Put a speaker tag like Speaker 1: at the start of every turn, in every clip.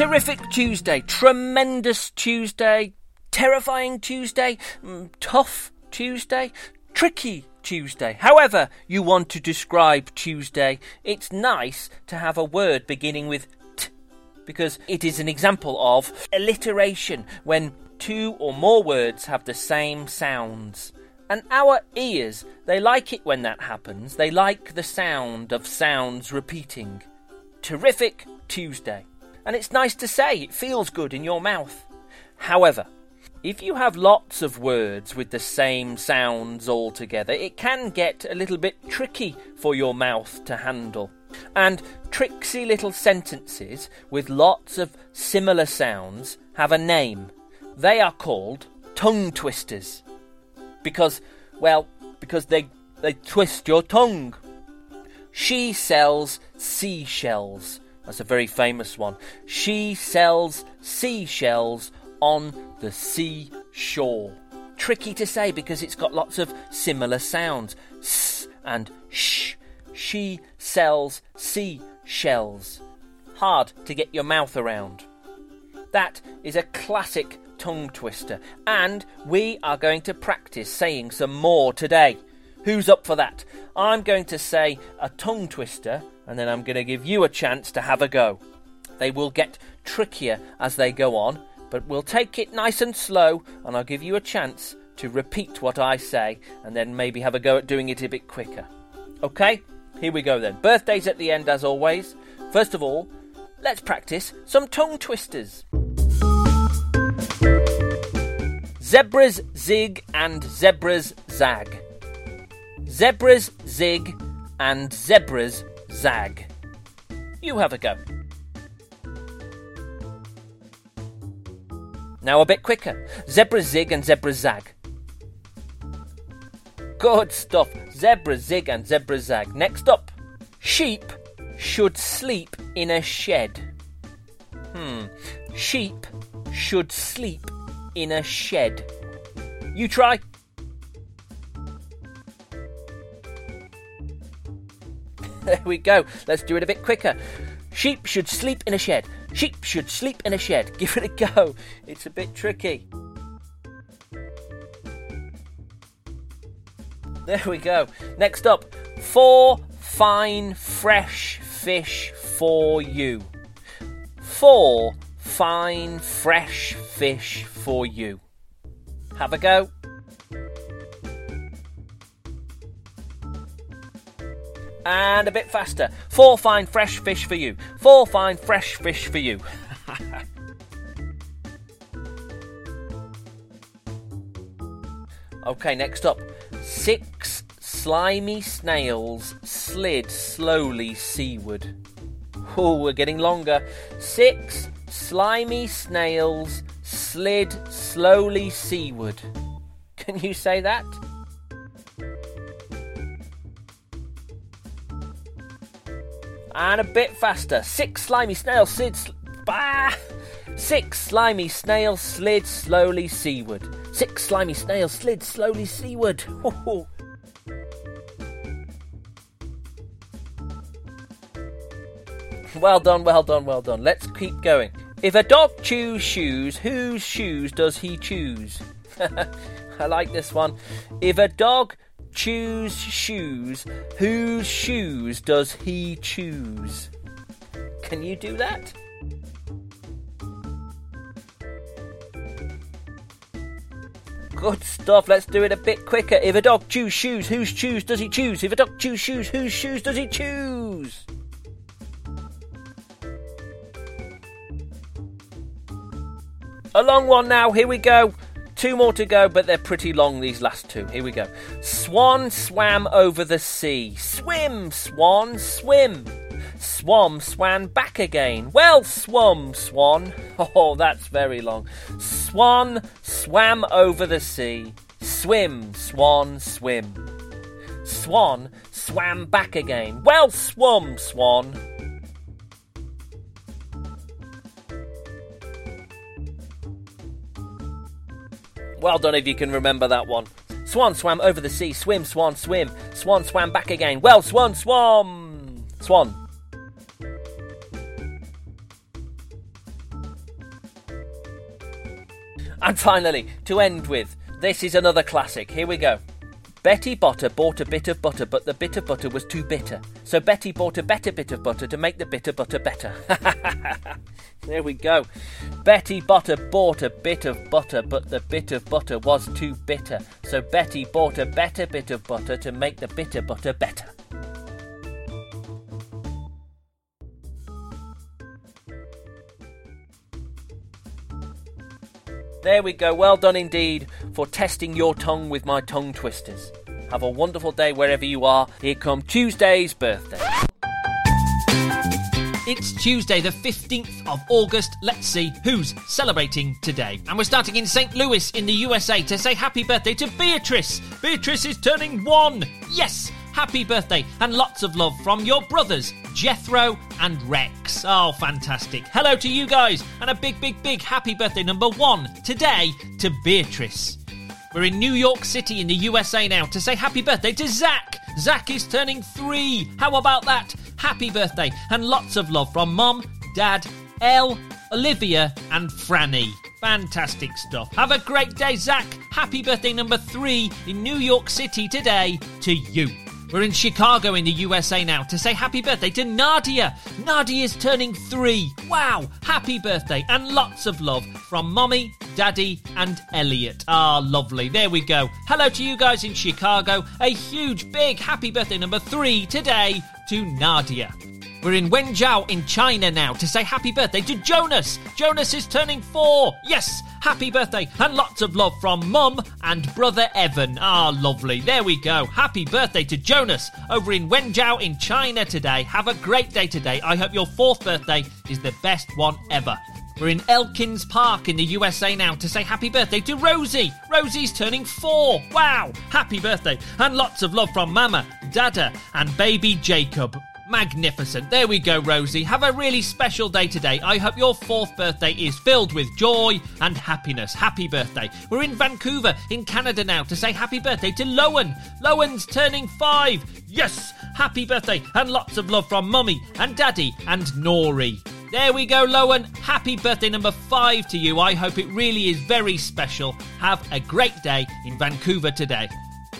Speaker 1: Terrific Tuesday, tremendous Tuesday, terrifying Tuesday, mm, tough Tuesday, tricky Tuesday. However, you want to describe Tuesday, it's nice to have a word beginning with t because it is an example of alliteration when two or more words have the same sounds. And our ears, they like it when that happens. They like the sound of sounds repeating. Terrific Tuesday. And it's nice to say, it feels good in your mouth. However, if you have lots of words with the same sounds all together, it can get a little bit tricky for your mouth to handle. And tricksy little sentences with lots of similar sounds have a name. They are called tongue twisters. Because, well, because they, they twist your tongue. She sells seashells. That's a very famous one. She sells seashells on the seashore. Tricky to say because it's got lots of similar sounds. S and sh. She sells seashells. Hard to get your mouth around. That is a classic tongue twister, and we are going to practice saying some more today. Who's up for that? I'm going to say a tongue twister, and then I'm going to give you a chance to have a go. They will get trickier as they go on, but we'll take it nice and slow, and I'll give you a chance to repeat what I say, and then maybe have a go at doing it a bit quicker. Okay? Here we go then. Birthdays at the end, as always. First of all, let's practice some tongue twisters. Zebras zig and zebras zag. Zebras zig and zebras zag. You have a go. Now a bit quicker. Zebra zig and zebra zag. Good stuff. Zebra zig and zebra zag. Next up. Sheep should sleep in a shed. Hmm. Sheep should sleep in a shed. You try. There we go. Let's do it a bit quicker. Sheep should sleep in a shed. Sheep should sleep in a shed. Give it a go. It's a bit tricky. There we go. Next up, four fine fresh fish for you. Four fine fresh fish for you. Have a go. And a bit faster. Four fine fresh fish for you. Four fine fresh fish for you. okay, next up. Six slimy snails slid slowly seaward. Oh, we're getting longer. Six slimy snails slid slowly seaward. Can you say that? And a bit faster. Six slimy snails slid. Sl- bah! Six slimy snails slid slowly seaward. Six slimy snails slid slowly seaward. well done, well done, well done. Let's keep going. If a dog chews shoes, whose shoes does he choose? I like this one. If a dog chews shoes, whose shoes does he choose? Can you do that? Good stuff. Let's do it a bit quicker. If a dog chews shoes, whose shoes does he choose? If a dog chews shoes, whose shoes does he choose? A long one now. Here we go. Two more to go, but they're pretty long, these last two. Here we go. Swan swam over the sea. Swim, swan, swim. Swam swam back again. Well swum, swan. Oh, that's very long. Swan swam over the sea. Swim, swan, swim. Swan swam back again. Well swum, swan. Well done if you can remember that one. Swan swam over the sea, swim, swan, swim. Swan swam back again. Well, swan, swam. Swan. And finally, to end with, this is another classic. Here we go. Betty Botter bought a bit of butter, but the bit of butter was too bitter. So Betty bought a better bit of butter to make the bitter butter better. there we go. Betty Botter bought a bit of butter, but the bit of butter was too bitter. So Betty bought a better bit of butter to make the bitter butter better. There we go. Well done indeed for testing your tongue with my tongue twisters. Have a wonderful day wherever you are. Here come Tuesday's birthday.
Speaker 2: It's Tuesday, the 15th of August. Let's see who's celebrating today. And we're starting in St. Louis in the USA to say happy birthday to Beatrice. Beatrice is turning one. Yes, happy birthday and lots of love from your brothers, Jethro and Rex. Oh, fantastic. Hello to you guys and a big, big, big happy birthday number one today to Beatrice. We're in New York City in the USA now to say happy birthday to Zach. Zach is turning three. How about that? Happy birthday and lots of love from Mom, Dad, Elle, Olivia, and Franny. Fantastic stuff. Have a great day, Zach. Happy birthday number three in New York City today to you. We're in Chicago in the USA now to say happy birthday to Nadia. Nadia is turning three. Wow, happy birthday and lots of love from Mommy, Daddy, and Elliot. Ah, lovely. There we go. Hello to you guys in Chicago. A huge, big happy birthday number three today to Nadia. We're in Wenzhou in China now to say happy birthday to Jonas. Jonas is turning four. Yes, happy birthday and lots of love from Mum and brother Evan. Ah, lovely. There we go. Happy birthday to Jonas over in Wenzhou in China today. Have a great day today. I hope your fourth birthday is the best one ever. We're in Elkins Park in the USA now to say happy birthday to Rosie. Rosie's turning four. Wow, happy birthday and lots of love from Mama, Dada, and baby Jacob. Magnificent. There we go, Rosie. Have a really special day today. I hope your fourth birthday is filled with joy and happiness. Happy birthday. We're in Vancouver, in Canada now, to say happy birthday to Lowen. Lowen's turning five. Yes, happy birthday and lots of love from Mummy and Daddy and Nori. There we go, Lowen. Happy birthday number five to you. I hope it really is very special. Have a great day in Vancouver today.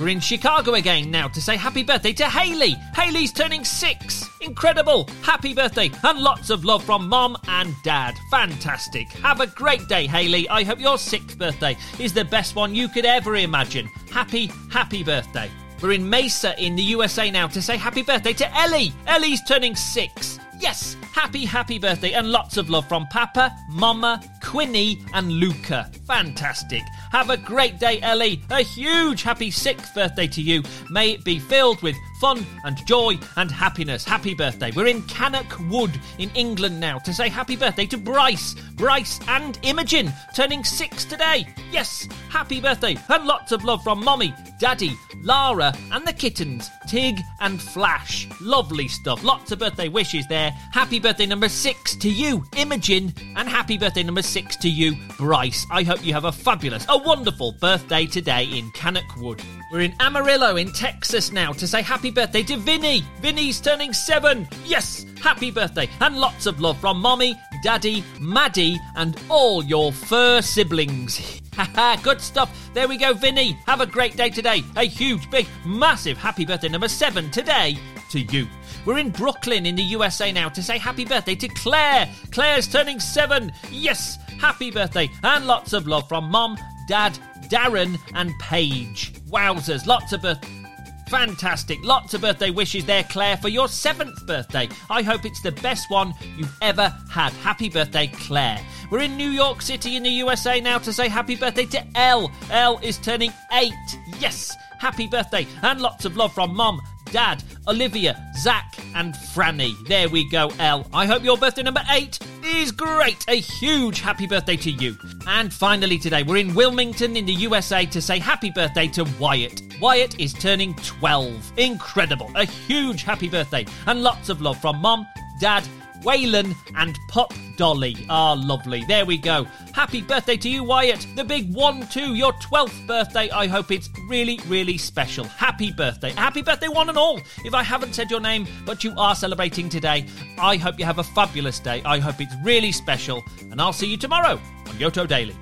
Speaker 2: We're in Chicago again now to say happy birthday to Haley. Haley's turning six. Incredible. Happy birthday and lots of love from mom and dad. Fantastic. Have a great day, Haley. I hope your sixth birthday is the best one you could ever imagine. Happy, happy birthday. We're in Mesa in the USA now to say happy birthday to Ellie. Ellie's turning six. Yes, happy, happy birthday and lots of love from Papa, Mama, Quinny, and Luca. Fantastic. Have a great day, Ellie. A huge happy sixth birthday to you. May it be filled with fun and joy and happiness. Happy birthday. We're in Cannock Wood in England now to say happy birthday to Bryce, Bryce and Imogen, turning six today. Yes, happy birthday and lots of love from Mommy, Daddy, Lara, and the kittens, Tig and Flash. Lovely stuff. Lots of birthday wishes there. Happy birthday number six to you, Imogen, and happy birthday number six to you, Bryce. I hope you have a fabulous, a wonderful birthday today in Cannock Wood. We're in Amarillo in Texas now to say happy birthday to Vinny. Vinny's turning seven. Yes, happy birthday and lots of love from Mommy, Daddy, Maddie, and all your fur siblings. Good stuff. There we go, Vinny. Have a great day today. A huge, big, massive happy birthday number seven today to you. We're in Brooklyn in the USA now to say happy birthday to Claire. Claire's turning seven. Yes, happy birthday and lots of love from Mom, Dad, Darren, and Paige. Wowzers, lots of birthday. Fantastic. Lots of birthday wishes there, Claire, for your seventh birthday. I hope it's the best one you've ever had. Happy birthday, Claire. We're in New York City in the USA now to say happy birthday to Elle. Elle is turning eight. Yes, happy birthday. And lots of love from Mom, Dad, Olivia, Zach, and Franny. There we go, Elle. I hope your birthday number eight is great. A huge happy birthday to you. And finally, today, we're in Wilmington in the USA to say happy birthday to Wyatt. Wyatt is turning 12. Incredible. A huge happy birthday. And lots of love from Mom, Dad, Waylon, and Pop Dolly. Ah, lovely. There we go. Happy birthday to you, Wyatt. The big one, two, your 12th birthday. I hope it's really, really special. Happy birthday. Happy birthday, one and all. If I haven't said your name, but you are celebrating today, I hope you have a fabulous day. I hope it's really special. And I'll see you tomorrow on Yoto Daily.